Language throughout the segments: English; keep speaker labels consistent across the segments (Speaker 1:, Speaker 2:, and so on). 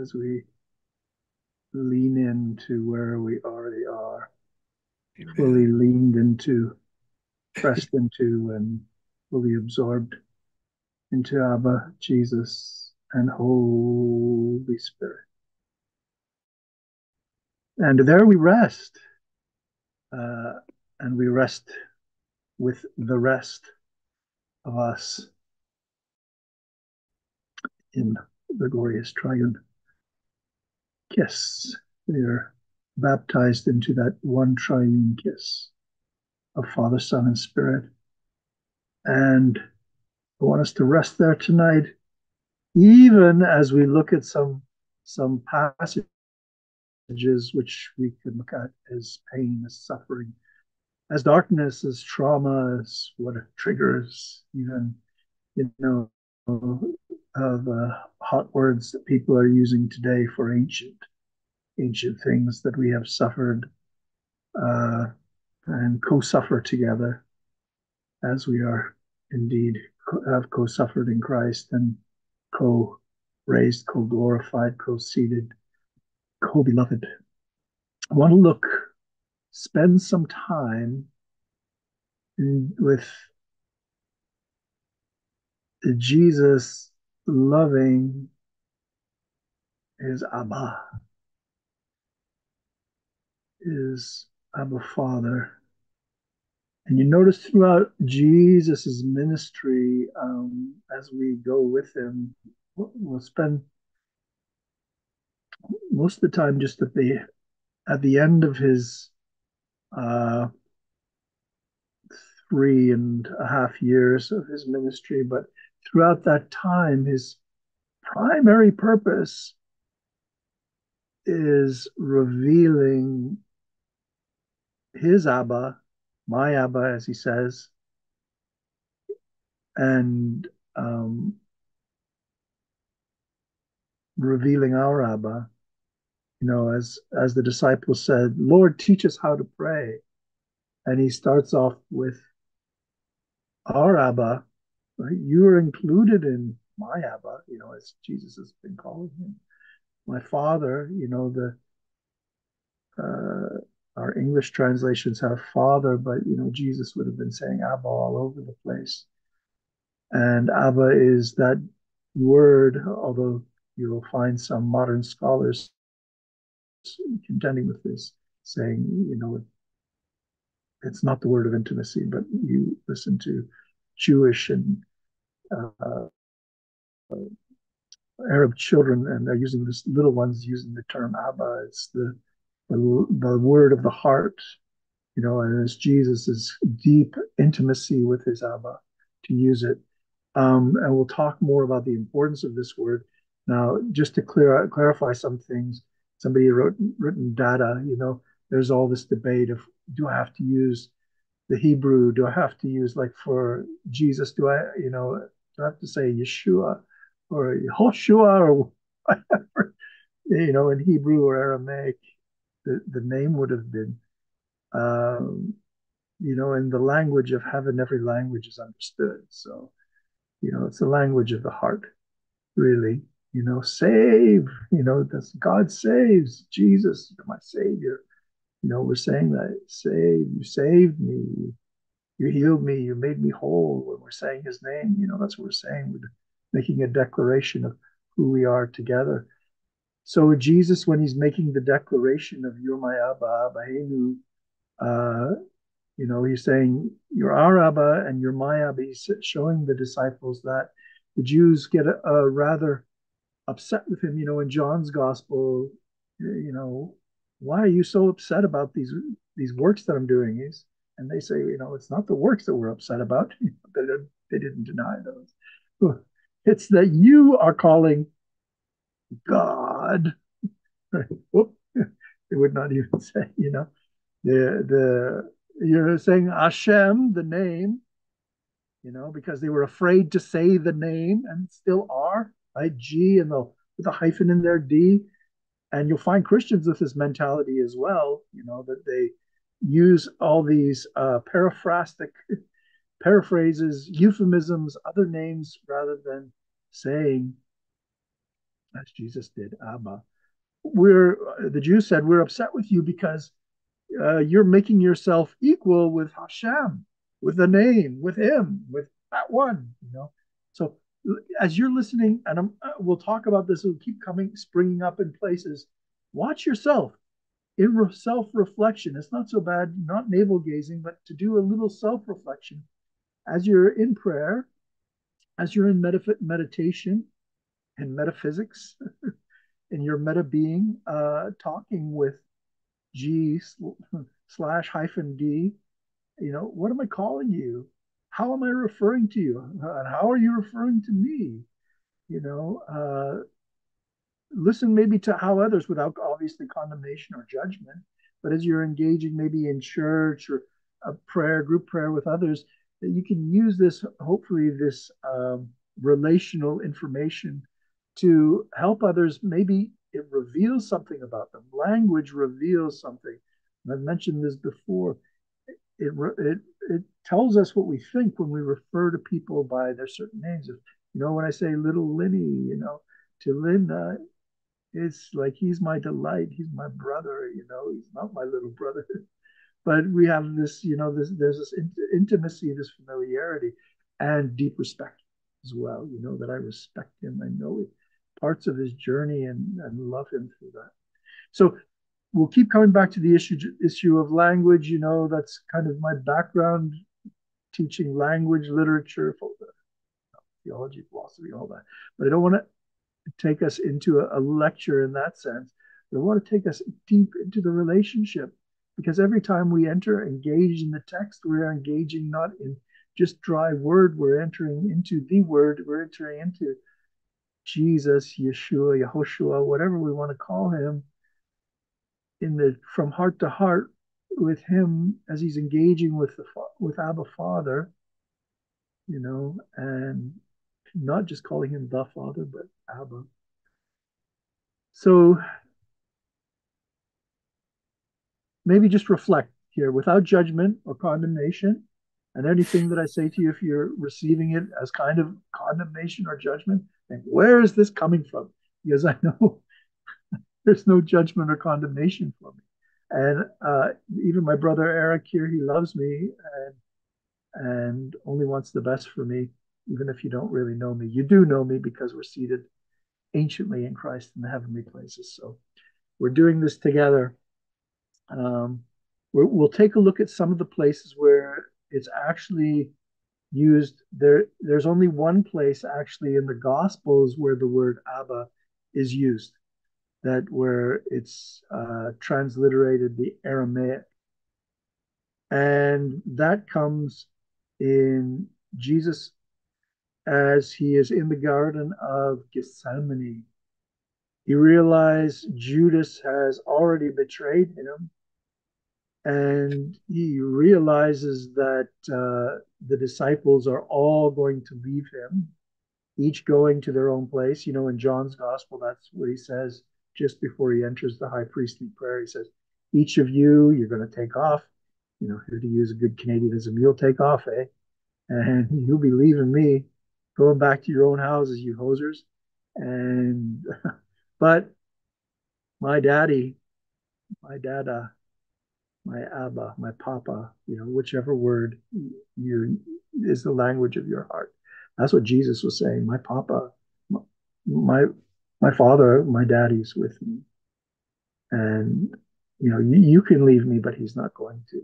Speaker 1: as we lean into where we already are, Amen. fully leaned into, pressed into, and fully absorbed into Abba, Jesus, and Holy Spirit. And there we rest. Uh, and we rest with the rest of us in the glorious triune kiss. We are baptized into that one triune kiss of Father, Son, and Spirit. And I want us to rest there tonight, even as we look at some some passages which we can look at as pain, as suffering, as darkness, as trauma, as what triggers, even you know of uh, hot words that people are using today for ancient ancient things that we have suffered uh, and co-suffer together as we are indeed have co-suffered in Christ and co-raised, co-glorified, co-seated, co-beloved. I want to look, spend some time in, with Jesus loving is Abba, is Abba Father. And you notice throughout Jesus' ministry, um, as we go with him, we'll spend most of the time just at the at the end of his uh, three and a half years of his ministry, but throughout that time, his primary purpose is revealing his Abba, my Abba, as he says, and um, revealing our Abba. You know, as as the disciples said, Lord, teach us how to pray. And he starts off with our Abba, right? You are included in my Abba, you know, as Jesus has been calling him. My Father, you know, the uh, our English translations have Father, but you know, Jesus would have been saying Abba all over the place. And Abba is that word, although you'll find some modern scholars contending with this, saying, you know, it's not the word of intimacy, but you listen to Jewish and Arab children, and they're using this little ones using the term Abba. It's the, the the word of the heart, you know, and it's Jesus's deep intimacy with his Abba to use it. Um, and we'll talk more about the importance of this word. Now, just to clear clarify some things, somebody wrote written data. You know, there's all this debate of do I have to use the Hebrew? Do I have to use like for Jesus? Do I, you know, Have to say Yeshua or Hoshua or whatever? You know, in Hebrew or Aramaic, the, the name would have been, um, you know, in the language of heaven, every language is understood. So, you know, it's the language of the heart, really. You know, save, you know, that's God saves, Jesus, my Savior. You know, we're saying that, save, you saved me, you healed me, you made me whole. When we're saying his name, you know, that's what we're saying. We're making a declaration of who we are together. So Jesus, when he's making the declaration of you're my Abba, Abba uh, you know, he's saying you're our Abba and you're my Abba. He's showing the disciples that the Jews get a, a rather upset with him. You know, in John's gospel, you know, why are you so upset about these these works that I'm doing? He's, and they say, you know, it's not the works that we're upset about. they, they didn't deny those. It's that you are calling God. They would not even say, you know, the the you're saying Hashem, the name, you know, because they were afraid to say the name and still are, right? G and the with a hyphen in their D and you'll find Christians with this mentality as well. You know that they use all these uh, paraphrastic paraphrases, euphemisms, other names rather than saying as Jesus did, Abba. We're the Jews said we're upset with you because uh, you're making yourself equal with Hashem, with the name, with Him, with that one. You know, so as you're listening, and I'm, uh, we'll talk about this. It'll keep coming, springing up in places. Watch yourself in self reflection. It's not so bad, not navel gazing, but to do a little self reflection as you're in prayer, as you're in meditation and metaphysics, in your meta being, uh, talking with G slash hyphen D. You know, what am I calling you? How am I referring to you? And how are you referring to me? You know, uh, listen maybe to how others without obviously condemnation or judgment, but as you're engaging maybe in church or a prayer, group prayer with others, that you can use this, hopefully, this um, relational information to help others. Maybe it reveals something about them. Language reveals something. And I've mentioned this before. It, it, it tells us what we think when we refer to people by their certain names. You know, when I say little Linny, you know, to Linda, it's like he's my delight. He's my brother. You know, he's not my little brother. but we have this, you know, this there's this intimacy, this familiarity, and deep respect as well. You know that I respect him. I know parts of his journey and, and love him through that. So we'll keep coming back to the issue issue of language. You know, that's kind of my background, teaching language, literature, theology, philosophy, all that. But I don't want to take us into a, a lecture in that sense. They want to take us deep into the relationship because every time we enter, engage in the text, we're engaging not in just dry word, we're entering into the word, we're entering into Jesus, Yeshua, Yehoshua, whatever we want to call him, in the from heart to heart with him as he's engaging with the with Abba Father, you know, and not just calling him the Father, but Abba. So maybe just reflect here without judgment or condemnation. And anything that I say to you, if you're receiving it as kind of condemnation or judgment, think, where is this coming from? Because I know there's no judgment or condemnation for me. And uh, even my brother Eric here, he loves me and and only wants the best for me even if you don't really know me. You do know me because we're seated anciently in Christ in the heavenly places. So we're doing this together. Um, we will take a look at some of the places where it's actually used. There, there's only one place actually in the Gospels where the word Abba is used, that where it's uh, transliterated the Aramaic, and that comes in Jesus as he is in the Garden of Gethsemane. He realizes Judas has already betrayed him, and he realizes that uh, the disciples are all going to leave him, each going to their own place. You know, in John's gospel, that's what he says just before he enters the high priestly prayer. He says, Each of you, you're going to take off. You know, here to use a good Canadianism, you'll take off, eh? And you'll be leaving me going back to your own houses, you hosers. And but my daddy, my dada, my abba, my papa, you know, whichever word you is the language of your heart. That's what Jesus was saying. My papa, my my father, my daddy's with me. And you know, you, you can leave me, but he's not going to.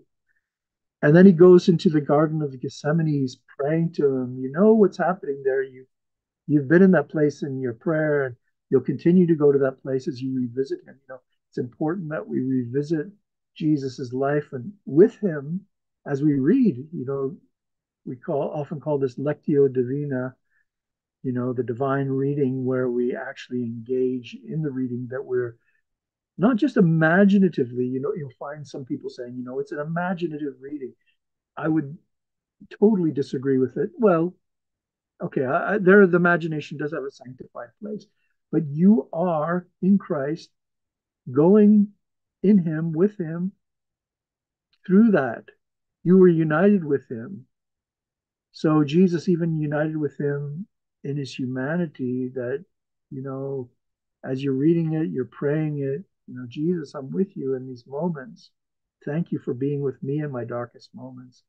Speaker 1: And then he goes into the Garden of Gethsemane. He's praying to him. You know what's happening there. You, you've been in that place in your prayer, and you'll continue to go to that place as you revisit him. You know, it's important that we revisit Jesus's life and with him as we read. You know, we call often call this lectio divina. You know, the divine reading where we actually engage in the reading that we're not just imaginatively. You know, you'll find some people saying, you know, it's an imaginative reading. I would totally disagree with it. Well, okay, I, there the imagination does have a sanctified place, but you are in Christ, going in Him with Him. Through that, you were united with Him. So Jesus even united with Him in His humanity. That you know as you're reading it, you're praying it, you know, Jesus, I'm with you in these moments. Thank you for being with me in my darkest moments.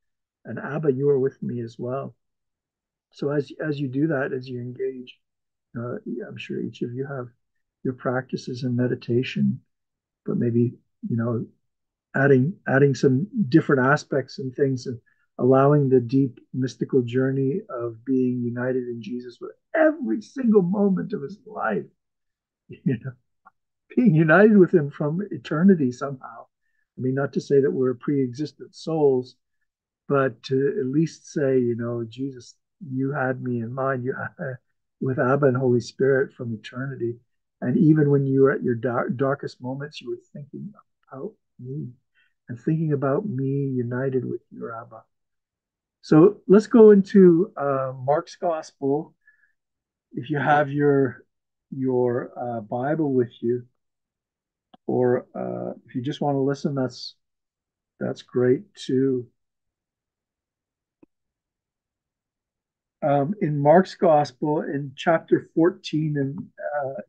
Speaker 1: And Abba, you are with me as well. So as as you do that, as you engage, uh, I'm sure each of you have your practices in meditation, but maybe you know, adding adding some different aspects and things and allowing the deep mystical journey of being united in Jesus with every single moment of his life. You know, being united with him from eternity somehow. I mean, not to say that we're pre-existent souls, but to at least say, you know, Jesus, you had me in mind. You with Abba and Holy Spirit from eternity. And even when you were at your dark, darkest moments, you were thinking about me and thinking about me united with your Abba. So let's go into uh, Mark's Gospel. If you have your your uh, Bible with you, or uh, if you just want to listen, that's that's great too. Um, in Mark's Gospel, in chapter 14, and uh,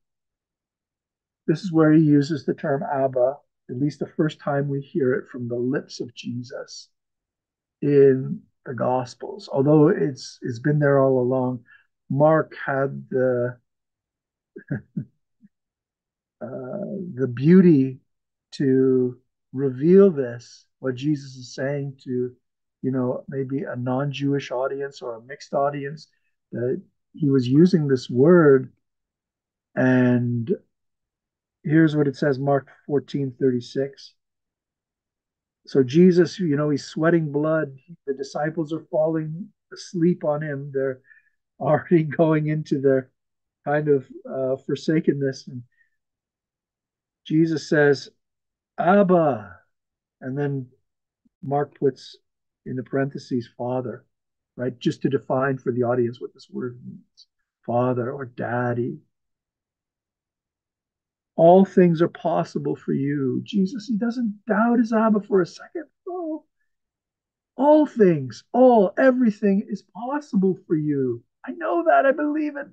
Speaker 1: this is where he uses the term Abba, at least the first time we hear it from the lips of Jesus in the Gospels. Although it's it's been there all along, Mark had the the beauty to reveal this, what Jesus is saying to, you know, maybe a non-Jewish audience or a mixed audience, that he was using this word. And here's what it says, Mark 14, 36. So Jesus, you know, he's sweating blood. The disciples are falling asleep on him. They're already going into their kind of uh, forsakenness. And Jesus says, Abba. And then Mark puts in the parentheses, Father, right? Just to define for the audience what this word means Father or Daddy. All things are possible for you. Jesus, he doesn't doubt his Abba for a second. Oh, all things, all, everything is possible for you. I know that. I believe it.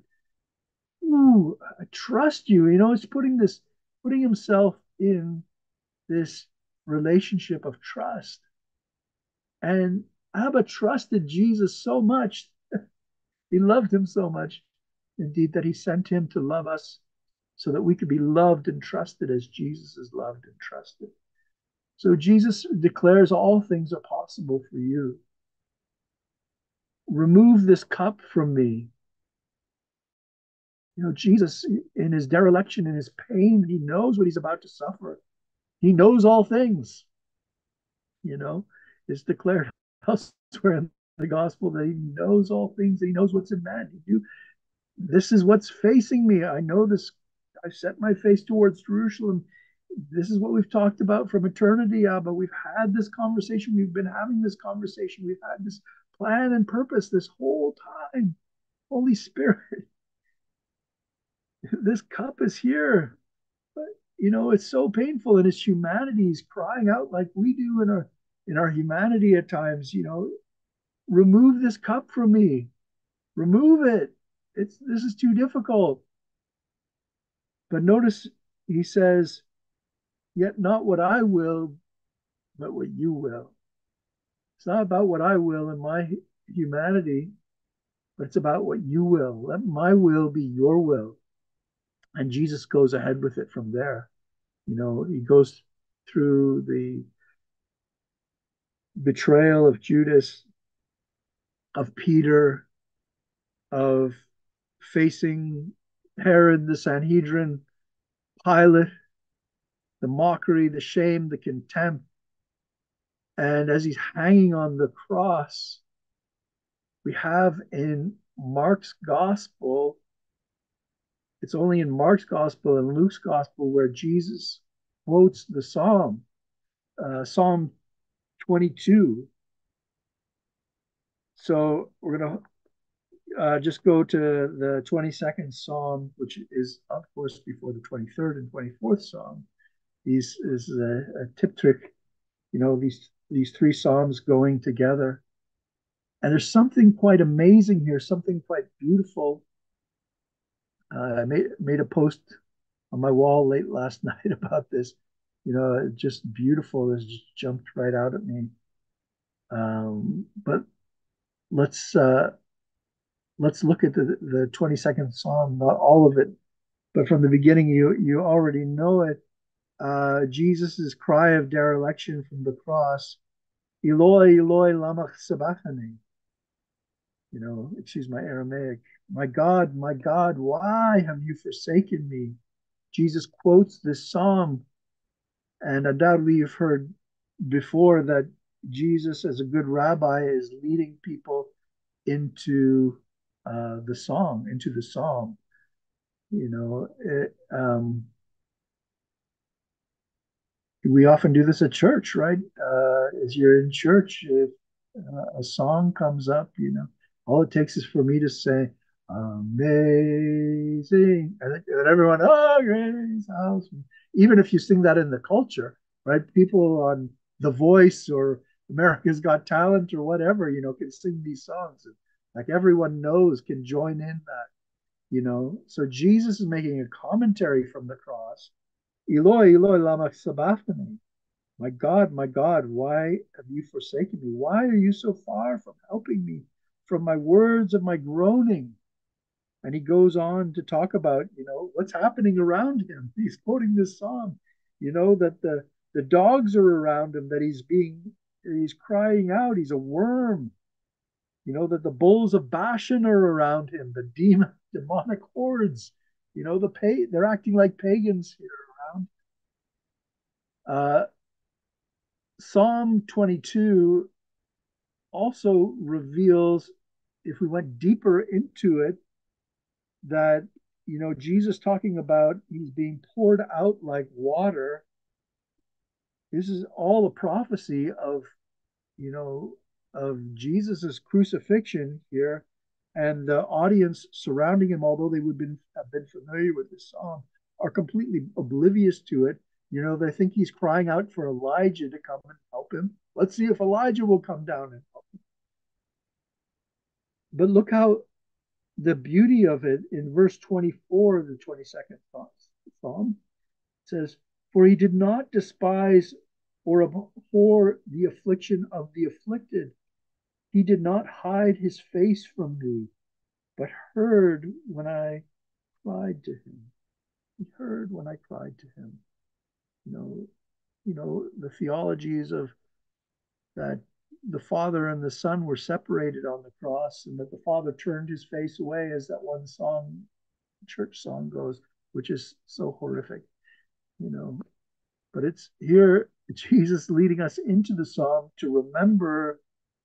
Speaker 1: Ooh, I trust you. You know, it's putting this putting himself in this relationship of trust. And Abba trusted Jesus so much. he loved him so much, indeed, that he sent him to love us so that we could be loved and trusted as Jesus is loved and trusted. So Jesus declares all things are possible for you. Remove this cup from me. You know, Jesus, in his dereliction, in his pain, he knows what he's about to suffer. He knows all things. You know, it's declared elsewhere in the gospel that he knows all things. He knows what's in man. He knew this is what's facing me. I know this. I've set my face towards Jerusalem. This is what we've talked about from eternity, Abba. We've had this conversation. We've been having this conversation. We've had this plan and purpose this whole time. Holy Spirit, this cup is here. But you know, it's so painful, and it's humanity is crying out like we do in our in our humanity at times. You know, remove this cup from me. Remove it. It's this is too difficult. But notice he says, Yet not what I will, but what you will. It's not about what I will in my humanity, but it's about what you will. Let my will be your will and Jesus goes ahead with it from there. You know, he goes through the betrayal of Judas, of Peter, of facing Herod, the Sanhedrin, Pilate, the mockery, the shame, the contempt. And as he's hanging on the cross, we have in Mark's gospel it's only in Mark's gospel and Luke's gospel where Jesus quotes the psalm, uh, Psalm 22. So we're going to uh, just go to the 22nd Psalm, which is, of course, before the 23rd and 24th Psalm. These is a, a trick, you know, these these three psalms going together. And there's something quite amazing here, something quite beautiful I made made a post on my wall late last night about this. You know, just beautiful. This just jumped right out at me. Um, but let's uh, let's look at the the 22nd Psalm, not all of it, but from the beginning, you you already know it. Uh, Jesus's cry of dereliction from the cross, Eloi, Eloi, lama sabachthani. You know, excuse my Aramaic. My God, my God, why have you forsaken me? Jesus quotes this psalm, and undoubtedly you've heard before that Jesus, as a good rabbi, is leading people into uh, the song, into the psalm. You know, it, um, we often do this at church, right? Uh, as you're in church, if uh, a song comes up, you know, all it takes is for me to say, amazing. And, and everyone, oh, Grace. Even if you sing that in the culture, right? People on The Voice or America's Got Talent or whatever, you know, can sing these songs. Like everyone knows, can join in that, you know. So Jesus is making a commentary from the cross. Eloi, Eloi, lama sabachthani. My God, my God, why have you forsaken me? Why are you so far from helping me, from my words of my groaning? And he goes on to talk about, you know, what's happening around him. He's quoting this psalm, you know, that the the dogs are around him, that he's being he's crying out, he's a worm. You know, that the bulls of Bashan are around him, the demon demonic hordes. You know, the pay they're acting like pagans here around. Uh, Psalm 22 also reveals, if we went deeper into it, that you know Jesus talking about he's being poured out like water. This is all a prophecy of you know of Jesus's crucifixion here, and the audience surrounding him, although they would been, have been familiar with this psalm, are completely oblivious to it. You know, they think he's crying out for Elijah to come and help him. Let's see if Elijah will come down and. But look how the beauty of it in verse 24 of the 22nd Psalm says, For he did not despise or abhor the affliction of the afflicted. He did not hide his face from me, but heard when I cried to him. He heard when I cried to him. You know, you know, the theologies of that the Father and the Son were separated on the cross, and that the Father turned his face away, as that one song, church song goes, which is so horrific, you know. But it's here, Jesus leading us into the psalm to remember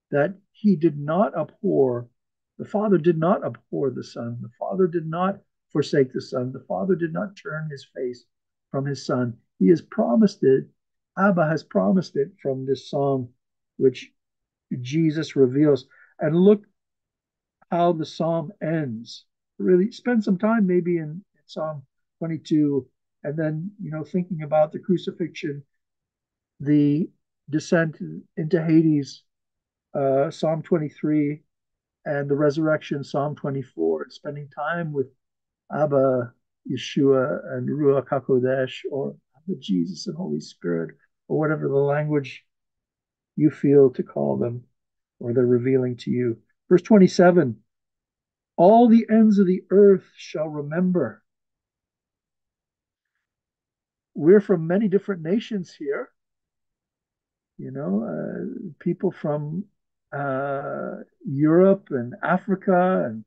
Speaker 1: that he did not abhor, the Father did not abhor the Son, the Father did not forsake the Son, the Father did not turn his face from his Son. He has promised it, Abba has promised it from this psalm, which Jesus reveals. And look how the psalm ends. Really spend some time maybe in, Psalm 22 and then, you know, thinking about the crucifixion, the descent into Hades, uh, Psalm 23, and the resurrection, Psalm 24, spending time with Abba, Yeshua, and Ruach HaKodesh, or Abba, Jesus and Holy Spirit, or whatever the language you feel to call them or they're revealing to you. Verse 27 All the ends of the earth shall remember. We're from many different nations here. You know, uh, people from uh, Europe and Africa and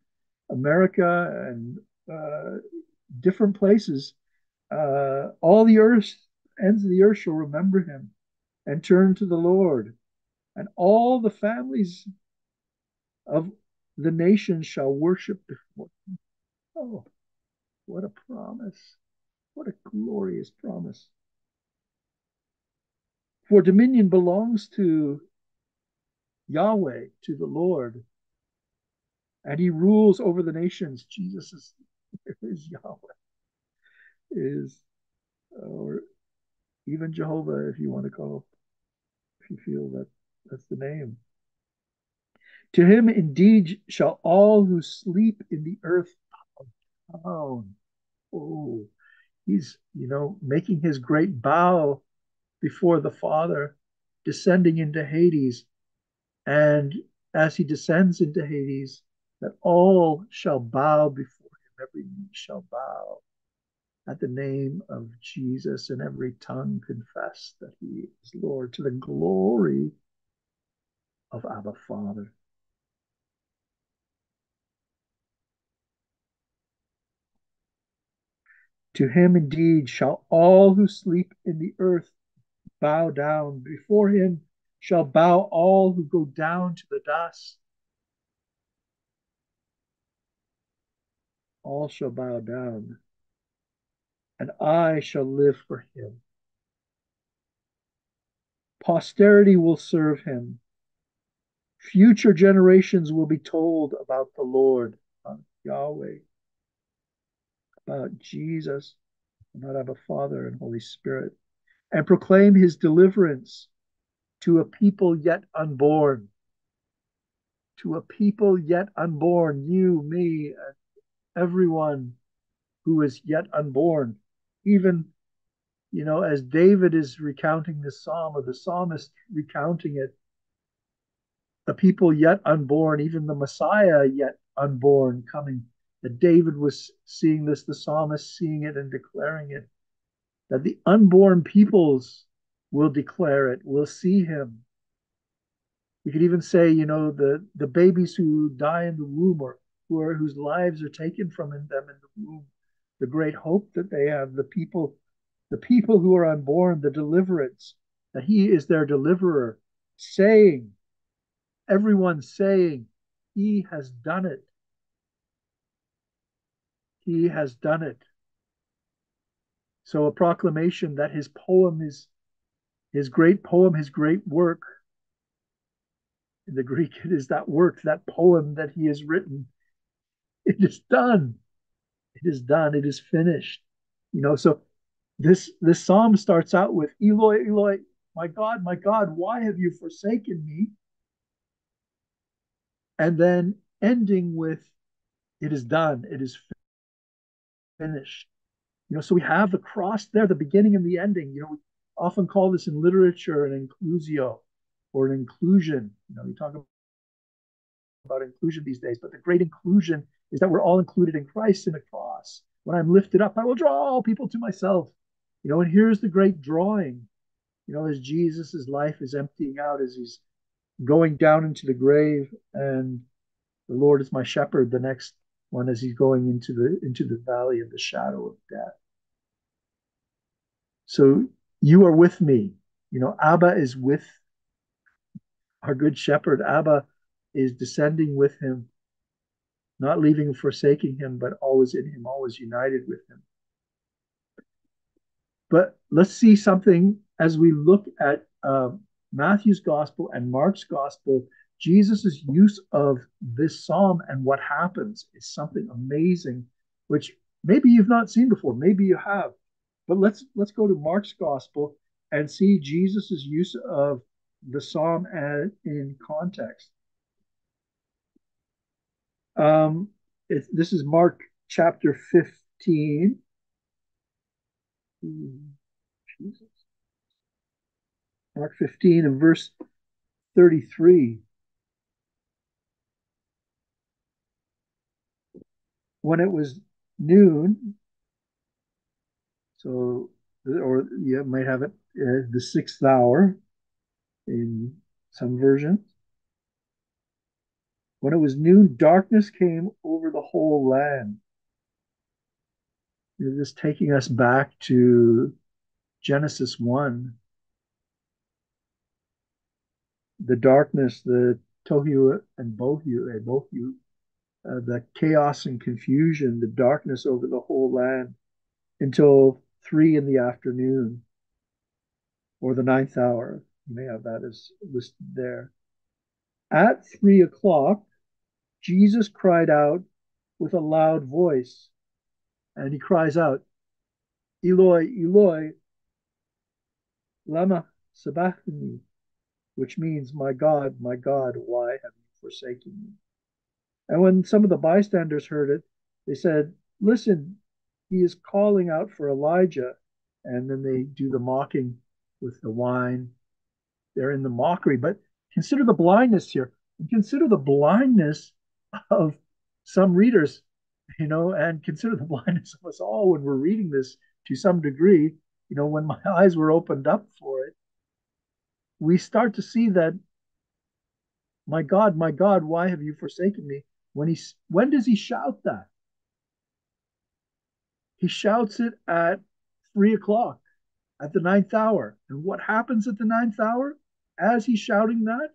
Speaker 1: America and uh, different places. Uh, all the earth, ends of the earth shall remember him and turn to the Lord and all the families of the nations shall worship before him. Oh, what a promise! What a glorious promise. For dominion belongs to Yahweh, to the Lord, and he rules over the nations. Jesus is, is Yahweh, is, or even Jehovah, if you want to call, if you feel that that's the name. To him indeed shall all who sleep in the earth bow. Oh, He's, you know, making his great bow before the Father, descending into Hades. And as he descends into Hades, that all shall bow before him, every knee shall bow at the name of Jesus, and every tongue confess that he is Lord to the glory of Abba Father. To him indeed shall all who sleep in the earth bow down. Before him shall bow all who go down to the dust. All shall bow down, and I shall live for him. Posterity will serve him. Future generations will be told about the Lord, about Yahweh, about Jesus, about Abba Father and Holy Spirit, and proclaim his deliverance to a people yet unborn. To a people yet unborn, you, me, and everyone who is yet unborn. Even, you know, as David is recounting this psalm, or the psalmist recounting it, the people yet unborn, even the Messiah yet unborn coming. That David was seeing this, the psalmist seeing it and declaring it. That the unborn peoples will declare it, will see him. You could even say, you know, the, the babies who die in the womb or who are, whose lives are taken from them in the womb, the great hope that they have, the people, the people who are unborn, the deliverance, that he is their deliverer, saying, everyone saying, He has done it. He has done it. So a proclamation that his poem is his great poem, his great work. In the Greek, it is that work, that poem that he has written. It is done. It is done. It is finished. You know, so this this psalm starts out with Eloi, Eloi, my God, my God, why have you forsaken me? and then ending with it is done it is finished you know so we have the cross there the beginning and the ending you know we often call this in literature an inclusio or an inclusion you know we talk about inclusion these days but the great inclusion is that we're all included in christ in the cross when i'm lifted up i will draw all people to myself you know and here's the great drawing you know as jesus' life is emptying out as he's going down into the grave and the Lord is my shepherd, the next one as he's going into the into the valley of the shadow of death. So you are with me. You know, Abba is with our good shepherd. Abba is descending with him, not leaving and forsaking him, but always in him, always united with him. But let's see something as we look at um, Matthew's gospel and Mark's gospel, Jesus' use of this psalm and what happens is something amazing, which maybe you've not seen before, maybe you have. But let's let's go to Mark's gospel and see Jesus' use of the psalm in context. Um, it, this is Mark chapter 15. Jesus. Mark 15 and verse 33. When it was noon, so, or you might have it uh, the sixth hour in some versions. When it was noon, darkness came over the whole land. This taking us back to Genesis 1 the darkness, the tohu and bohu, and bohu, uh, the chaos and confusion, the darkness over the whole land until three in the afternoon or the ninth hour. You may have that as listed there. At three o'clock, Jesus cried out with a loud voice, and he cries out, Eloi, Eloi, lama sabachthani, which means, My God, my God, why have you forsaken me? And when some of the bystanders heard it, they said, Listen, he is calling out for Elijah, and then they do the mocking with the wine. They're in the mockery, but consider the blindness here. And Consider the blindness of some readers, you know, and consider the blindness of us all when we're reading this to some degree. You know, when my eyes were opened up for it, we start to see that, my God, my God, why have you forsaken me? When he when does he shout that? He shouts it at three o'clock, at the ninth hour. And what happens at the ninth hour as he's shouting that?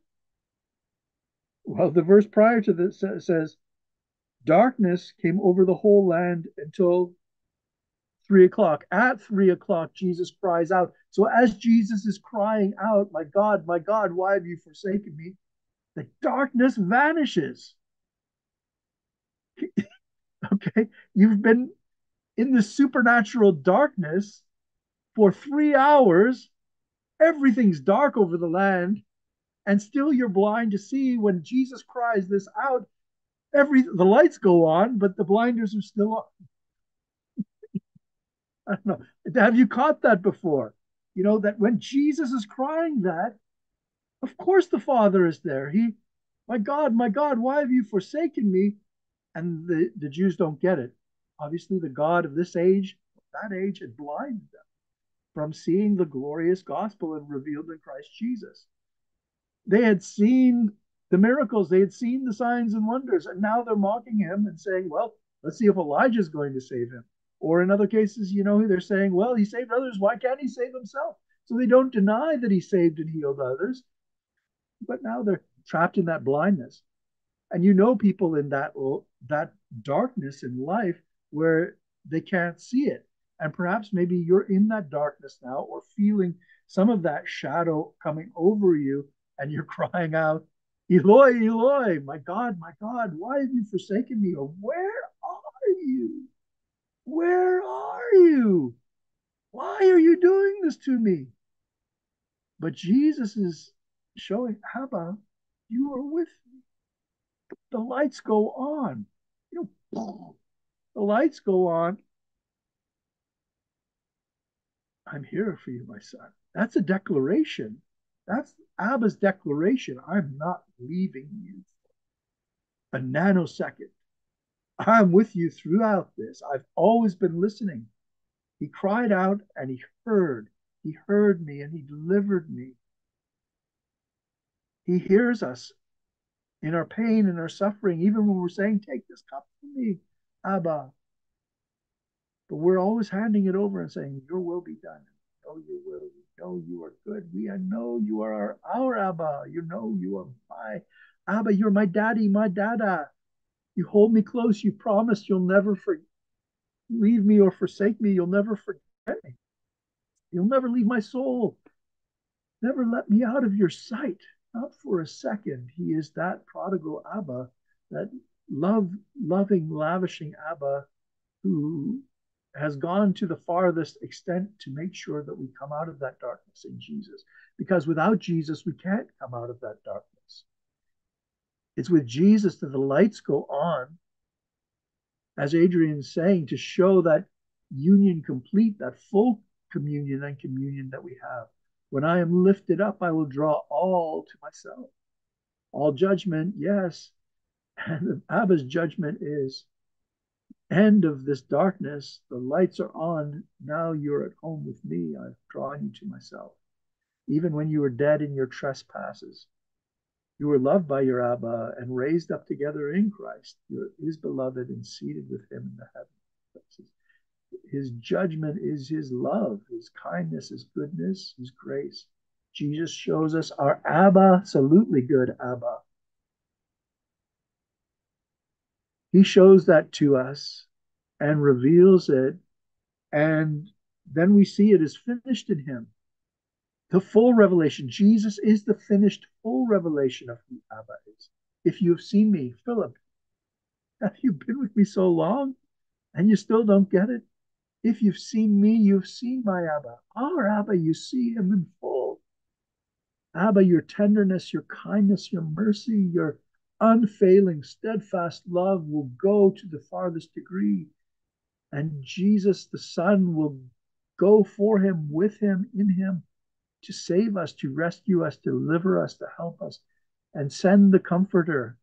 Speaker 1: Well, the verse prior to this says, Darkness came over the whole land until three o'clock. At three o'clock, Jesus cries out. So as Jesus is crying out, My God, my God, why have you forsaken me? The darkness vanishes. okay, you've been in the supernatural darkness for three hours. Everything's dark over the land, and still you're blind to see when Jesus cries this out. Every the lights go on, but the blinders are still on. I don't know. Have you caught that before? You know that when Jesus is crying that, of course the Father is there. He, my God, my God, why have you forsaken me? And the, the Jews don't get it. Obviously, the God of this age, that age, had blinded them from seeing the glorious gospel and revealed in Christ Jesus. They had seen the miracles, they had seen the signs and wonders, and now they're mocking him and saying, Well, let's see if Elijah is going to save him. Or in other cases, you know, they're saying, Well, he saved others, why can't he save himself? So they don't deny that he saved and healed others, but now they're trapped in that blindness. And you know people in that that darkness in life where they can't see it. And perhaps maybe you're in that darkness now or feeling some of that shadow coming over you and you're crying out, Eloi, Eloi, my God, my God, why have you forsaken me? Or where are you? Where are you? Why are you doing this to me? But Jesus is showing, Abba, you are with me. The lights go on. You know, the lights go on. I'm here for you, my son. That's a declaration. That's Abba's declaration. I'm not leaving you a nanosecond. I'm with you throughout this. I've always been listening. He cried out and he heard. He heard me and he delivered me. He hears us in our pain and our suffering, even when we're saying, Take this cup from me. Abba. But we're always handing it over and saying, Your will be done. Oh, your will. Know you are good. We know you are our, our Abba. You know you are my Abba. You're my daddy, my dada. You hold me close. You promise you'll never for, leave me or forsake me. You'll never forget me. You'll never leave my soul. Never let me out of your sight. Not for a second. He is that prodigal Abba, that love, loving, lavishing Abba who has gone to the farthest extent to make sure that we come out of that darkness in Jesus. Because without Jesus, we can't come out of that darkness. It's with Jesus that the lights go on, as Adrian's saying, to show that union complete, that full communion and communion that we have. When I am lifted up, I will draw all to myself. All judgment, yes, and Abba's judgment is end of this darkness. The lights are on. Now you're at home with me. I've drawn you to myself. Even when you were dead in your trespasses, you were loved by your Abba and raised up together in Christ. You're his beloved and seated with him in the heavens. His judgment is his love, his kindness, his goodness, his grace. Jesus shows us our Abba, absolutely good Abba, He shows that to us and reveals it. And then we see it is finished in him. The full revelation. Jesus is the finished full revelation of who Abba is. If you have seen me, Philip, have you been with me so long and you still don't get it? If you've seen me, you've seen my Abba. Our Abba, you see him in full. Abba, your tenderness, your kindness, your mercy, your unfailing, steadfast love will go to the farthest degree. And Jesus, the Son, will go for him, with him, in him, to save us, to rescue us, deliver us, to help us, and send the Comforter.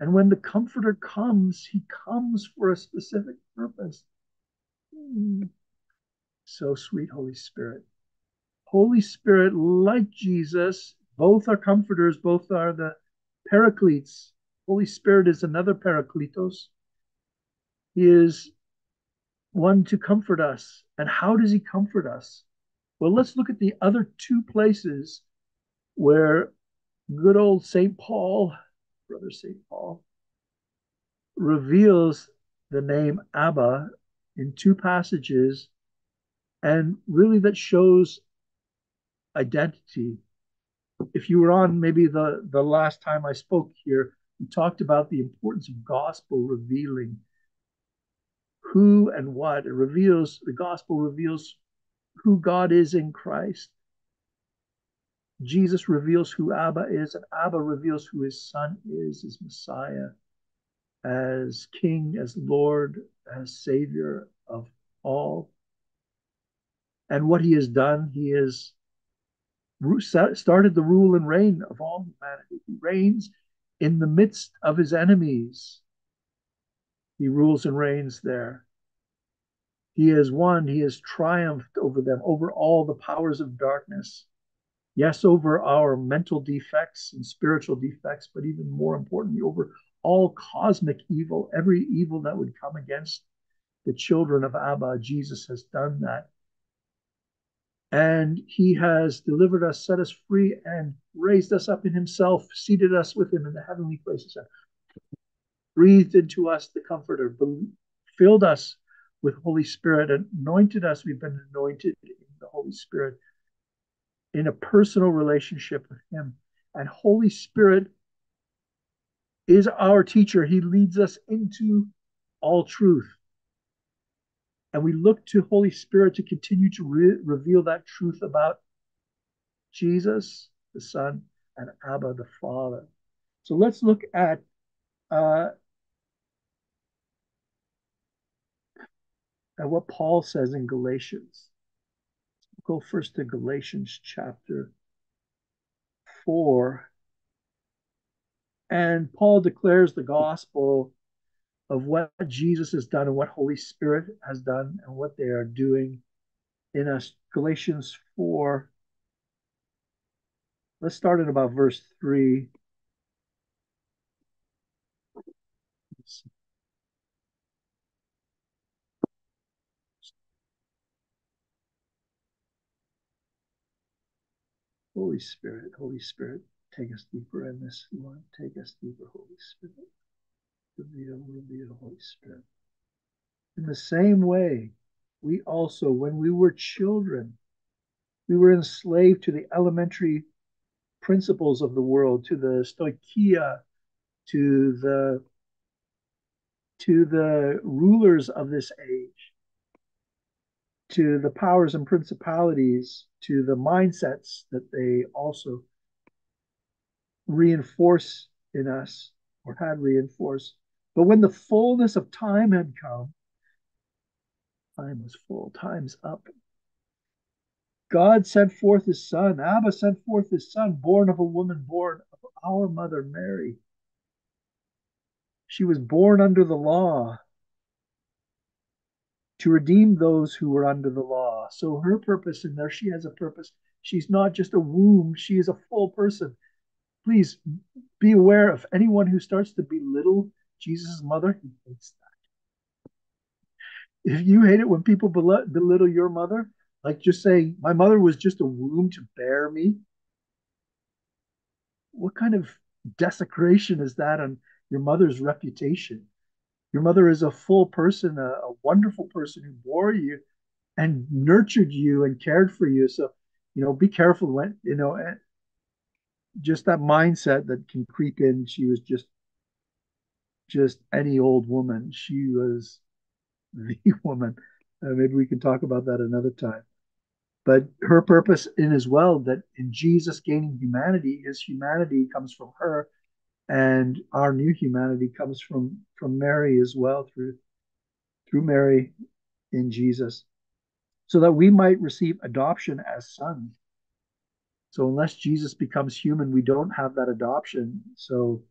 Speaker 1: And when the Comforter comes, he comes for a specific purpose. Hmm. So sweet, Holy Spirit. Holy Spirit, like Jesus, both are comforters, both are the paracletes. Holy Spirit is another parakletos. He is one to comfort us. And how does he comfort us? Well, let's look at the other two places where good old St. Paul, brother St. Paul, reveals the name Abba in two passages, and really that shows identity. If you were on maybe the, the last time I spoke here, we talked about the importance of gospel revealing who and what. It reveals, the gospel reveals who God is in Christ. Jesus reveals who Abba is, and Abba reveals who his son is, as Messiah, as King, as Lord, as Savior of all. And what he has done, he has started the rule and reign of all humanity. He reigns in the midst of his enemies. He rules and reigns there. He has won, he has triumphed over them, over all the powers of darkness. Yes, over our mental defects and spiritual defects, but even more importantly, over all cosmic evil, every evil that would come against the children of Abba. Jesus has done that. And he has delivered us, set us free, and raised us up in himself, seated us with him in the heavenly places, breathed into us the Comforter, filled us with Holy Spirit, anointed us. We've been anointed in the Holy Spirit in a personal relationship with Him. And Holy Spirit is our teacher. He leads us into all truth. And we look to Holy Spirit to continue to re- reveal that truth about Jesus, the Son, and Abba, the Father. So let's look at uh, at what Paul says in Galatians. We'll go first to Galatians chapter 4. And Paul declares the gospel of what Jesus has done and what Holy Spirit has done and what they are doing in us. Galatians 4. Let's start at about verse 3. Holy Spirit, Holy Spirit, take us deeper in this, Lord. Take us deeper, Holy Spirit. Reveal, reveal, Holy Spirit. In the same way, we also, when we were children, we were enslaved to the elementary principles of the world, to the stoicheia, to the to the rulers of this age, to the powers and principalities, to the mindsets that they also reinforce in us or had reinforced. But when the fullness of time had come, time was full, time's up. God sent forth his son. Abba sent forth his son, born of a woman, born of our mother Mary. She was born under the law to redeem those who were under the law. So her purpose in there, she has a purpose. She's not just a womb, she is a full person. Please be aware of anyone who starts to belittle Jesus' mother, he hates that. If you hate it when people belittle your mother, like just say, my mother was just a womb to bear me, what kind of desecration is that on your mother's reputation? Your mother is a full person, a, a wonderful person who bore you and nurtured you and cared for you. So, you know, be careful when, you know, eh, just that mindset that can creep in. She was just, just any old woman. She was the woman. Uh, maybe we can talk about that another time. But her purpose in as well that in Jesus gaining humanity, his humanity comes from her and our new humanity comes from from Mary as well through through Mary in Jesus, so that we might receive adoption as sons. So unless Jesus becomes human, we don't have that adoption. So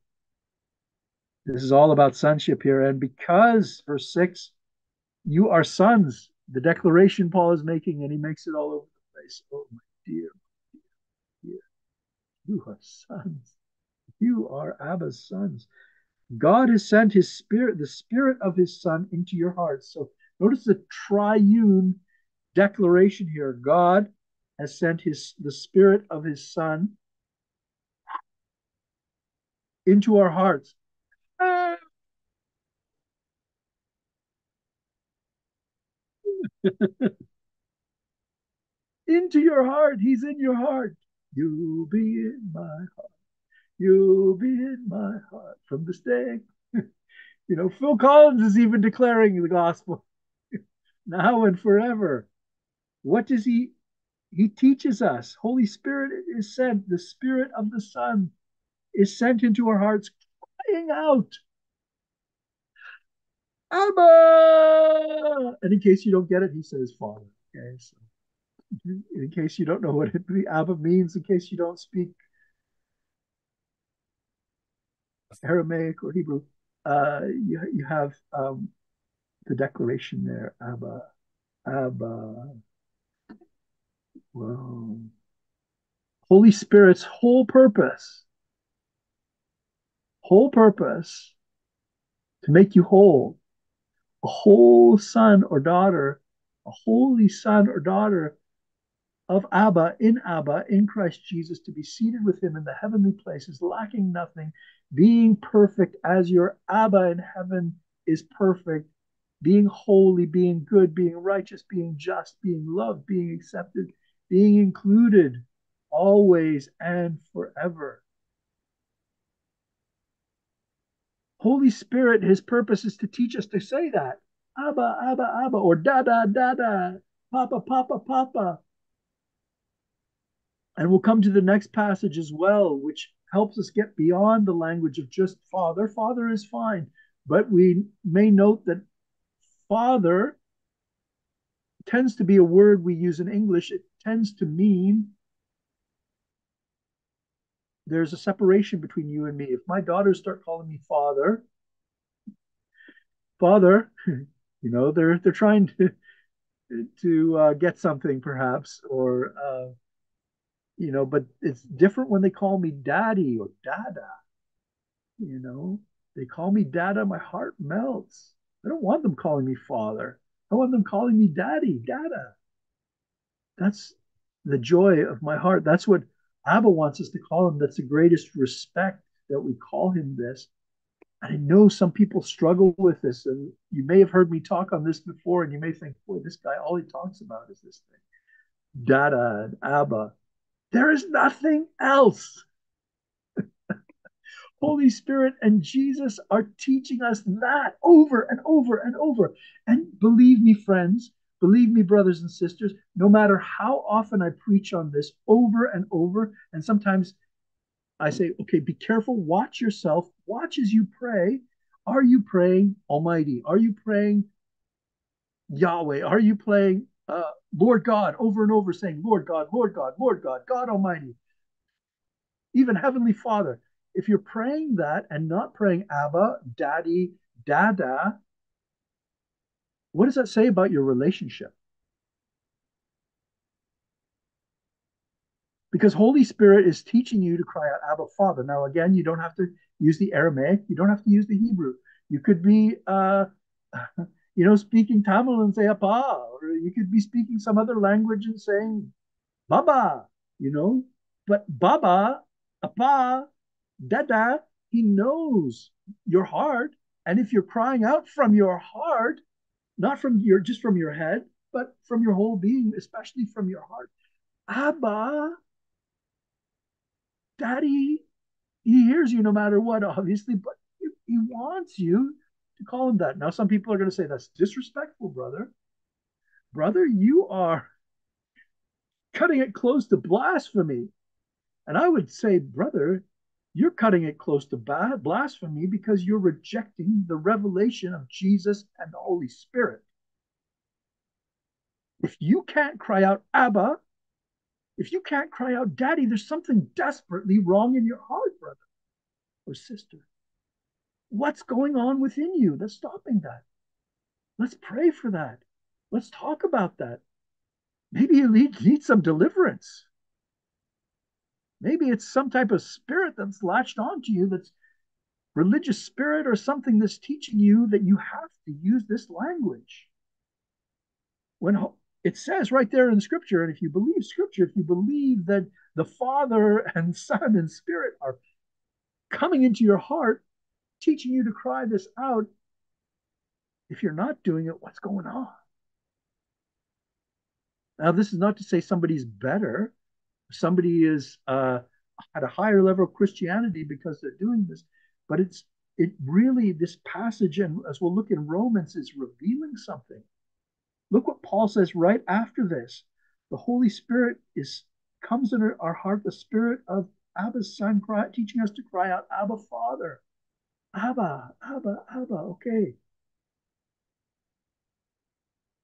Speaker 1: this is all about sonship here. And because, verse 6, you are sons, the declaration Paul is making, and he makes it all over the place. Oh, my dear, dear, dear. You are sons. You are Abba's sons. God has sent his spirit, the spirit of his son, into your hearts. So notice the triune declaration here. God has sent his the spirit of his son into our hearts. into your heart. He's in your heart. You'll be in my heart. You'll be in my heart from this day. you know, Phil Collins is even declaring the gospel now and forever. What does he? He teaches us. Holy Spirit is sent. The Spirit of the Son is sent into our hearts, crying out, Abba! And in case you don't get it, he says Father. Okay, so in case you don't know what it, Abba means, in case you don't speak Aramaic or Hebrew, uh, you, you have um, the declaration there, Abba, Abba. Whoa. Holy Spirit's whole purpose, whole purpose to make you whole, a whole son or daughter, a holy son or daughter of Abba, in Abba, in Christ Jesus, to be seated with him in the heavenly places, lacking nothing, being perfect as your Abba in heaven is perfect, being holy, being good, being righteous, being just, being loved, being accepted, being included always and forever. Holy Spirit, his purpose is to teach us to say that. Abba, Abba, Abba, or Dada, Dada, Papa, Papa, Papa. And we'll come to the next passage as well, which helps us get beyond the language of just father. Father is fine. But we may note that father tends to be a word we use in English. It tends to mean there's a separation between you and me. If my daughters start calling me father, father, you know, they're they're trying to to uh, get something perhaps, or uh, you know, but it's different when they call me daddy or dada. You know, they call me dada, my heart melts. I don't want them calling me father. I want them calling me daddy, dada. That's the joy of my heart. That's what Abba wants us to call him. That's the greatest respect that we call him this. And I know some people struggle with this. And you may have heard me talk on this before, and you may think, boy, this guy, all he talks about is this thing. Dada and Abba. There is nothing else. Holy Spirit and Jesus are teaching us that over and over and over. And believe me, friends, believe me, brothers and sisters, no matter how often I preach on this over and over, and sometimes I say, okay, be careful, watch yourself, watch as you pray. Are you praying Almighty? Are you praying Yahweh? Are you praying uh, Lord God, over and over saying, Lord God, Lord God, Lord God, God Almighty, even Heavenly Father. If you're praying that and not praying Abba, Daddy, Dada, what does that say about your relationship? Because Holy Spirit is teaching you to cry out Abba, Father. Now, again, you don't have to use the Aramaic, you don't have to use the Hebrew. You could be uh, you know, speaking Tamil and say Appa, or you could be speaking some other language and saying Baba, you know. But Baba, Appa, Dada, he knows your heart. And if you're crying out from your heart, not from your just from your head, but from your whole being, especially from your heart, Abba, Daddy, he hears you no matter what, obviously, but he wants you to call him that. Now, some people are going to say that's disrespectful, brother. Brother, you are cutting it close to blasphemy. And I would say, brother, you're cutting it close to blasphemy because you're rejecting the revelation of Jesus and the Holy Spirit. If you can't cry out, Abba, if you can't cry out, Daddy, there's something desperately wrong in your heart, brother or sister. What's going on within you that's stopping that? Let's pray for that. Let's talk about that. Maybe you need, need some deliverance. Maybe it's some type of spirit that's latched onto you that's religious spirit or something that's teaching you that you have to use this language. When it says right there in scripture, and if you believe scripture, if you believe that the Father and Son and Spirit are coming into your heart, teaching you to cry this out, if you're not doing it, what's going on? Now, this is not to say somebody's better somebody is uh, at a higher level of Christianity because they're doing this. But it's it really this passage, and as we'll look in Romans, is revealing something. Look what Paul says right after this. The Holy Spirit is comes in our heart, the Spirit of Abba's Son, cry, teaching us to cry out, Abba, Father. Abba, Abba, Abba. Okay.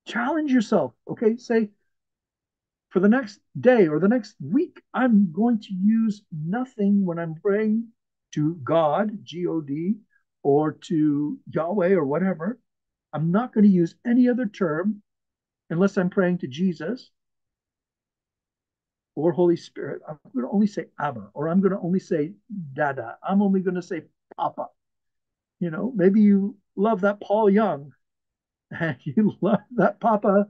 Speaker 1: Challenge yourself. Okay. Say, for the next day or the next week, I'm going to use nothing when I'm praying to God, G O D, or to Yahweh or whatever. I'm not going to use any other term unless I'm praying to Jesus or Holy Spirit. I'm going to only say Abba, or I'm going to only say Dada. I'm only going to say Papa. You know, maybe you love that Paul Young and you love that Papa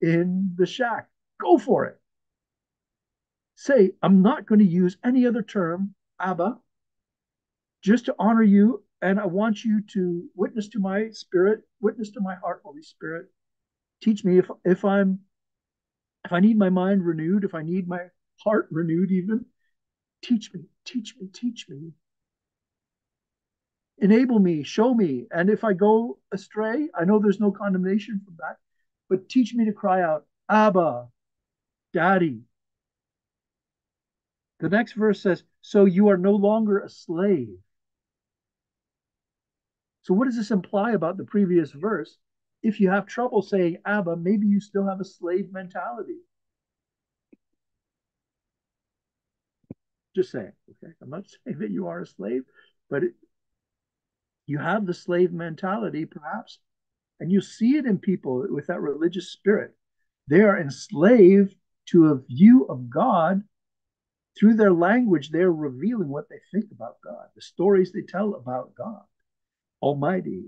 Speaker 1: in the shack Go for it. Say, I'm not going to use any other term, Abba, just to honor you. And I want you to witness to my spirit, witness to my heart, Holy Spirit. Teach me if, if I'm, if I need my mind renewed, if I need my heart renewed, even, teach me, teach me, teach me. Enable me, show me. And if I go astray, I know there's no condemnation from that, but teach me to cry out, Abba, Daddy. The next verse says, So you are no longer a slave. So, what does this imply about the previous verse? If you have trouble saying Abba, maybe you still have a slave mentality. Just saying, okay? I'm not saying that you are a slave, but it, you have the slave mentality, perhaps, and you see it in people with that religious spirit. They are enslaved to a view of God through their language, they're revealing what they think about God, the stories they tell about God, Almighty,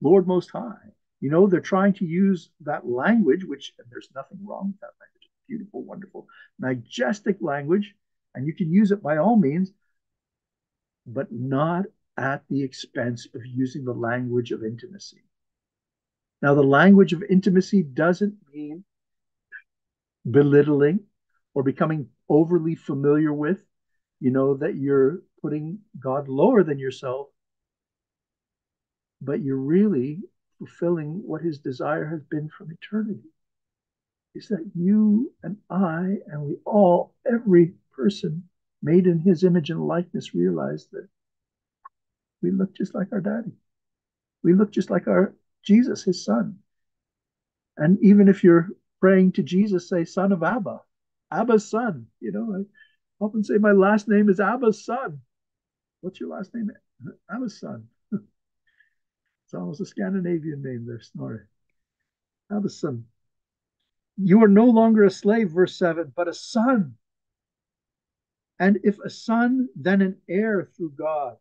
Speaker 1: Lord Most High. You know, they're trying to use that language, which there's nothing wrong with that language. Beautiful, wonderful, majestic language, and you can use it by all means, but not at the expense of using the language of intimacy. Now, the language of intimacy doesn't mean belittling or becoming overly familiar with, you know, that you're putting God lower than yourself, but you're really fulfilling what his desire has been from eternity. Is that you and I and we all, every person made in his image and likeness, realize that we look just like our daddy. We look just like our Jesus, his son. And even if you're praying to Jesus, say, Son of Abba, Abba's son. You know, I often say my last name is Abba's son. What's your last name? Abba's son. it's almost a Scandinavian name there, Snorri. Abba's son. You are no longer a slave, verse 7, but a son. And if a son, then an heir through God.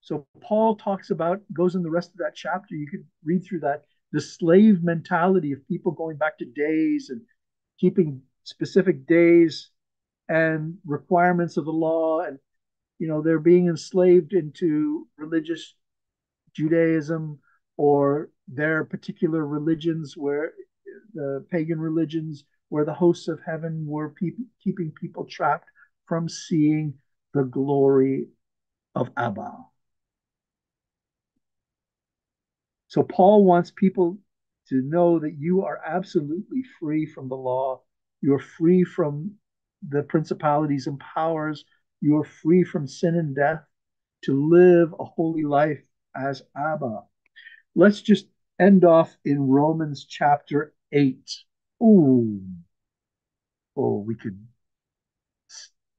Speaker 1: So Paul talks about, goes in the rest of that chapter. You could read through that the slave mentality of people going back to days and keeping specific days and requirements of the law and you know they're being enslaved into religious judaism or their particular religions where the pagan religions where the hosts of heaven were pe- keeping people trapped from seeing the glory of abba So Paul wants people to know that you are absolutely free from the law. You're free from the principalities and powers You are free from sin and death to live a holy life as Abba. Let's just end off in Romans chapter 8. Oh, oh, we could,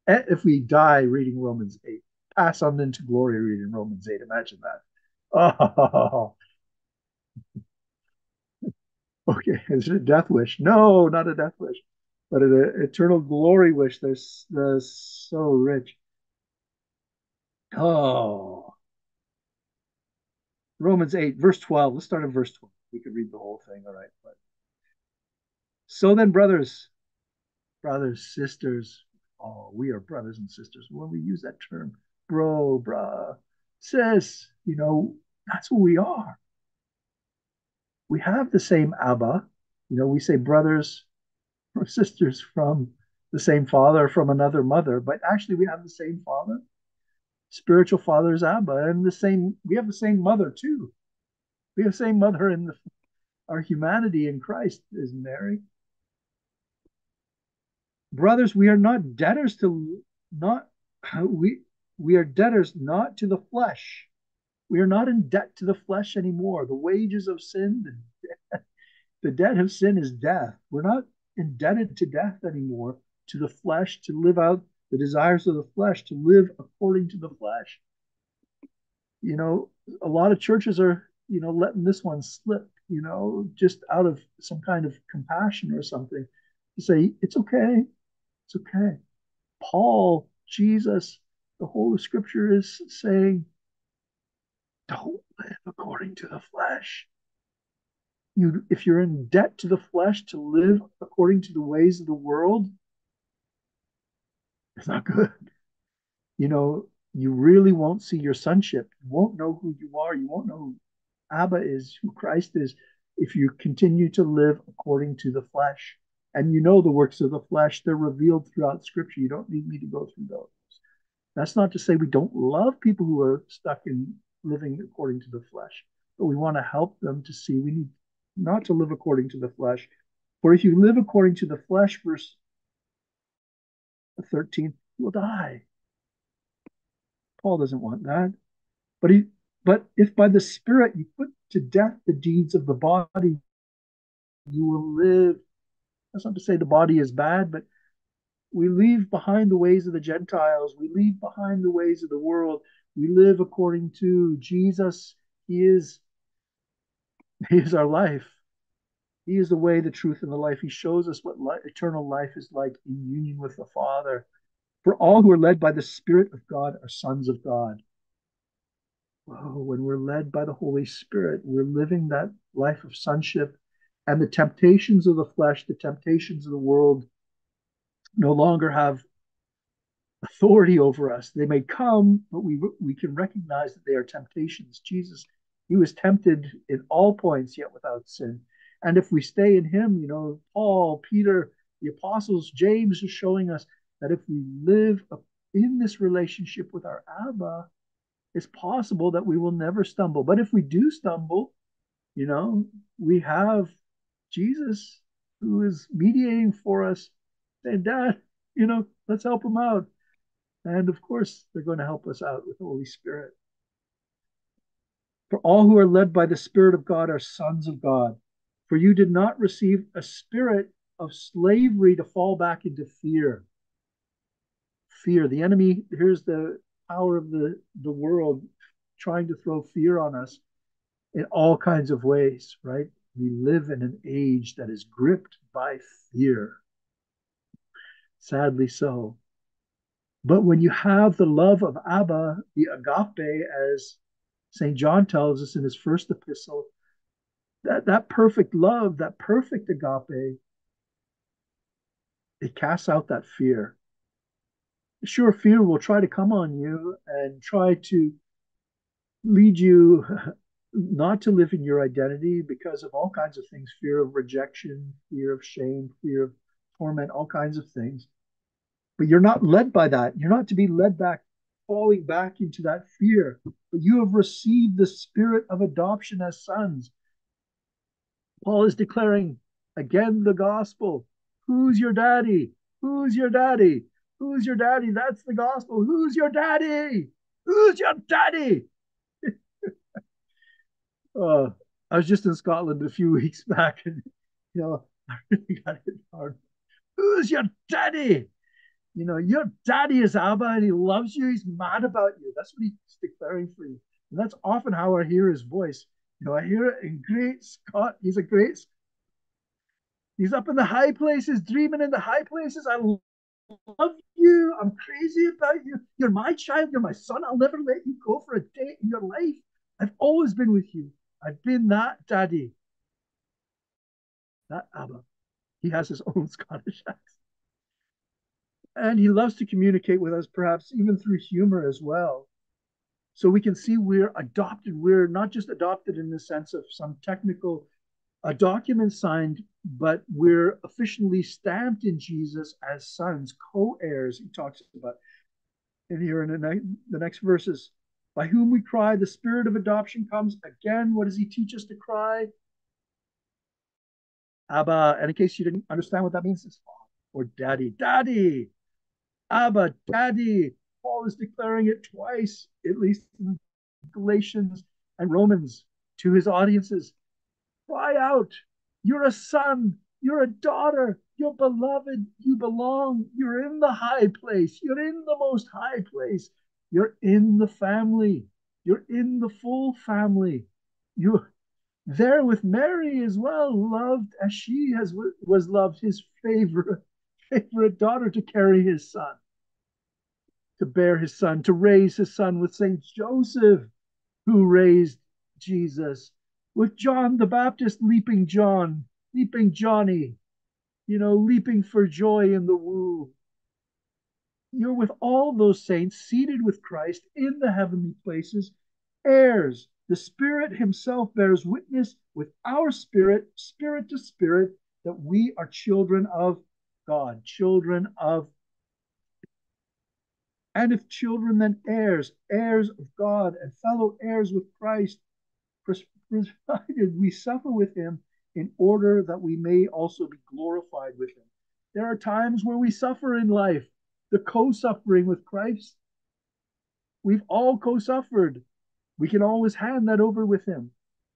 Speaker 1: eh, if we die reading Romans 8, pass on into glory reading Romans 8. Imagine that. Oh, okay. Is it a death wish? No, not a death wish, but an eternal glory wish. They're, they're so rich. Oh, Romans 8, verse 12. Let's start at verse 12. We could read the whole thing, all right. But so then, brothers, brothers, sisters, oh, we are brothers and sisters. When we use that term, bro, bruh, sis, you know, that's who we are. We have the same Abba. You know, we say brothers or sisters from the same father, from another mother, but actually we have the same father spiritual father is Abba, and the same we have the same mother too. We have the same mother in the, our humanity in Christ is Mary. Brothers, we are not debtors to not we we are debtors not to the flesh. We are not in debt to the flesh anymore. The wages of sin, the, the debt of sin is death. We're not indebted to death anymore, to the flesh, to live out the desires of the flesh, to live according to the flesh. You know, a lot of churches are, you know, letting this one slip, you know, just out of some kind of compassion or something to say, it's okay. It's okay. Paul, Jesus, the whole of scripture is saying, don't live according to the flesh. You, if you're in debt to the flesh to live according to the ways of the world, it's not good. You know, you really won't see your sonship. You won't know who you are. You won't know who Abba is, who Christ is, if you continue to live according to the flesh. And you know the works of the flesh, they're revealed throughout Scripture. You don't need me to go through those. That's not to say we don't love people who are stuck in living according to the flesh, but we want to help them to see we need not to live according to the flesh. For if you live according to the flesh, verse 13, you will die. Paul doesn't want that. But he but if by the Spirit you put to death the deeds of the body, you will live. That's not to say the body is bad, but we leave behind the ways of the Gentiles. We leave behind the ways of the world. We live according to Jesus. He is, he is our life. He is the way, the truth, and the life. He shows us what eternal life is like in union with the Father. For all who are led by the Spirit of God are sons of God. Oh, when we're led by the Holy Spirit, we're living that life of sonship, and the temptations of the flesh, the temptations of the world, no longer have authority over us. They may come, but we we can recognize that they are temptations. Jesus, he was tempted in all points, yet without sin. And if we stay in him, you know, Paul, Peter, the apostles, James is showing us that if we live in this relationship with our Abba, it's possible that we will never stumble. But if we do stumble, you know, we have Jesus who is mediating for us, saying, Dad, you know, let's help him out. And of course, they're going to help us out with the Holy Spirit. For all who are led by the Spirit of God are sons of God. For you did not receive a spirit of slavery to fall back into fear. Fear. The enemy, here's the power of the, the world trying to throw fear on us in all kinds of ways, right? We live in an age that is gripped by fear. Sadly so. But when you have the love of Abba, the agape, as St. John tells us in his first epistle, that, that perfect love, that perfect agape, it casts out that fear. Sure, fear will try to come on you and try to lead you not to live in your identity because of all kinds of things fear of rejection, fear of shame, fear of torment, all kinds of things. But you're not led by that. You're not to be led back, falling back into that fear. But you have received the spirit of adoption as sons Paul is declaring again the gospel. Who's your daddy? Who's your daddy? Who's your daddy? That's the gospel. Who's your daddy? Who's your daddy? uh, I was just in Scotland a few weeks back, and you know, I really got it hard. Who's your daddy? You know, your daddy is Abba and he loves you. He's mad about you. That's what he's declaring for you. And that's often how I hear his voice. You know, I hear it in great Scott. He's a great. He's up in the high places, dreaming in the high places. I love you. I'm crazy about you. You're my child. You're my son. I'll never let you go for a day in your life. I've always been with you. I've been that daddy. That Abba. He has his own Scottish accent. And he loves to communicate with us, perhaps even through humor as well. So we can see we're adopted. We're not just adopted in the sense of some technical uh, a document signed, but we're officially stamped in Jesus as sons, co-heirs. He talks about in here in the, ne- the next verses. By whom we cry, the spirit of adoption comes. Again, what does he teach us to cry? Abba. And in case you didn't understand what that means, it's or daddy, daddy. Abba, daddy. Paul is declaring it twice, at least in Galatians and Romans, to his audiences. Cry out. You're a son. You're a daughter. You're beloved. You belong. You're in the high place. You're in the most high place. You're in the family. You're in the full family. You're there with Mary as well, loved as she has was loved, his favorite favorite daughter to carry his son, to bear his son, to raise his son with Saint Joseph, who raised Jesus with John the Baptist leaping John, leaping Johnny, you know, leaping for joy in the womb. You're with all those saints seated with Christ in the heavenly places, heirs. The Spirit Himself bears witness with our spirit, spirit to spirit, that we are children of God, children of and if children, then heirs, heirs of God, and fellow heirs with Christ, provided we suffer with him in order that we may also be glorified with him. There are times where we suffer in life, the co suffering with Christ. We've all co suffered. We can always hand that over with him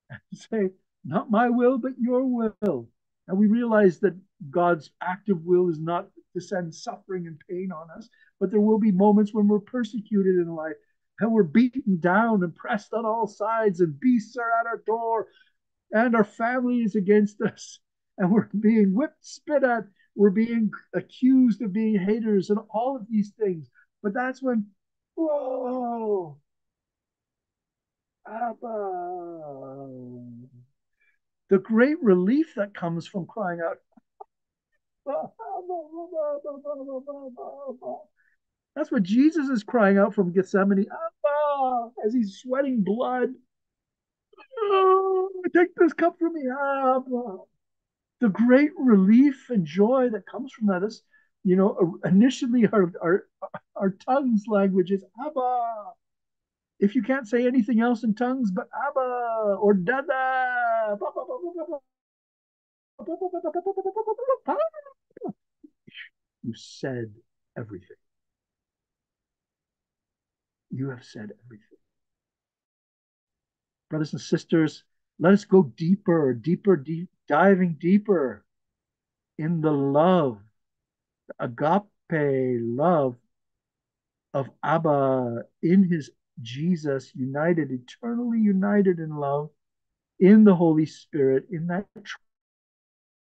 Speaker 1: and say, Not my will, but your will. And we realize that God's active will is not to send suffering and pain on us, but there will be moments when we're persecuted in life and we're beaten down and pressed on all sides, and beasts are at our door, and our family is against us, and we're being whipped, spit at, we're being accused of being haters, and all of these things. But that's when, whoa, Abba. The great relief that comes from crying out, that's what Jesus is crying out from Gethsemane Abba, as he's sweating blood. Oh, take this cup from me, Abba. The great relief and joy that comes from that is, you know, initially our, our, our tongues language is Abba. If you can't say anything else in tongues but Abba or Dada, you said everything. You have said everything. Brothers and sisters, let us go deeper, deeper, deep, diving deeper in the love, the agape love of Abba in his Jesus, united, eternally united in love in the Holy Spirit, in that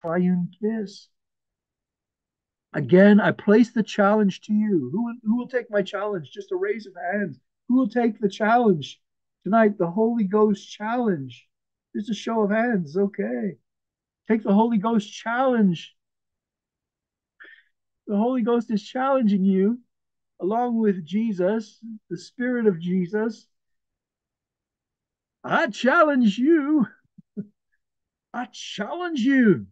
Speaker 1: triune kiss. Again, I place the challenge to you. Who, who will take my challenge? Just a raise of hands. Who will take the challenge tonight? The Holy Ghost challenge. Just a show of hands. Okay. Take the Holy Ghost challenge. The Holy Ghost is challenging you along with Jesus, the Spirit of Jesus. I challenge you. I challenge you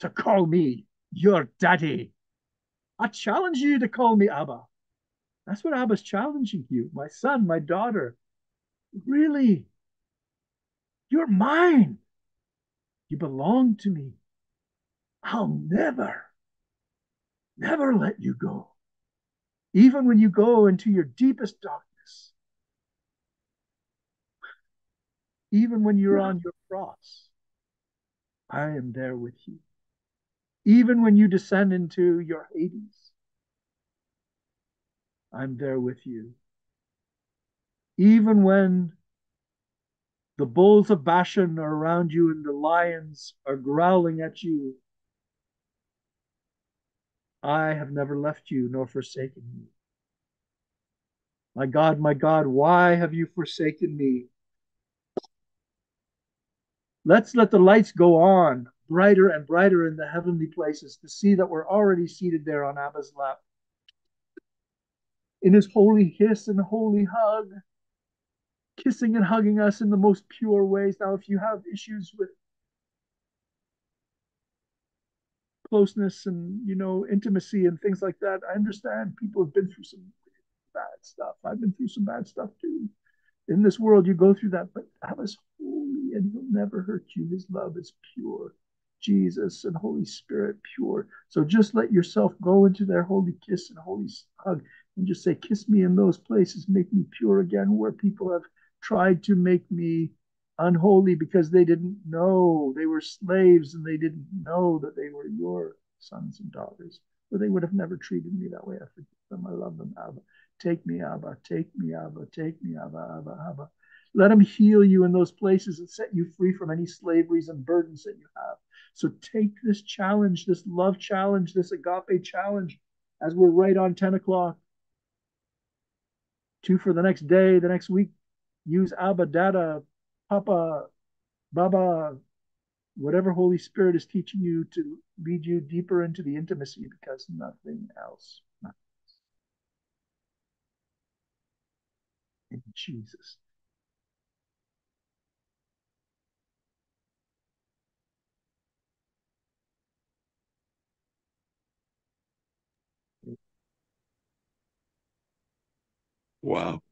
Speaker 1: to call me your daddy. I challenge you to call me Abba. That's what Abba's challenging you, my son, my daughter. Really? You're mine. You belong to me. I'll never, never let you go. Even when you go into your deepest darkness, even when you're on your cross, I am there with you. Even when you descend into your Hades, I'm there with you. Even when the bulls of Bashan are around you and the lions are growling at you, I have never left you nor forsaken you. My God, my God, why have you forsaken me? Let's let the lights go on brighter and brighter in the heavenly places to see that we're already seated there on Abba's lap. In his holy kiss and holy hug, kissing and hugging us in the most pure ways. Now, if you have issues with closeness and you know intimacy and things like that, I understand people have been through some bad stuff. I've been through some bad stuff too. In this world, you go through that, but Abba's holy and he'll never hurt you. His love is pure. Jesus and Holy Spirit pure. So just let yourself go into their holy kiss and holy hug and just say, Kiss me in those places, make me pure again, where people have tried to make me unholy because they didn't know they were slaves and they didn't know that they were your sons and daughters, or they would have never treated me that way. I forgive them. I love them, Abba. Take me, Abba. Take me, Abba. Take me, Abba, Abba, Abba. Let him heal you in those places and set you free from any slaveries and burdens that you have. So take this challenge, this love challenge, this agape challenge, as we're right on 10 o'clock. Two for the next day, the next week. Use Abba, Dada, Papa, Baba, whatever Holy Spirit is teaching you to lead you deeper into the intimacy because nothing else matters. In Jesus.
Speaker 2: Wow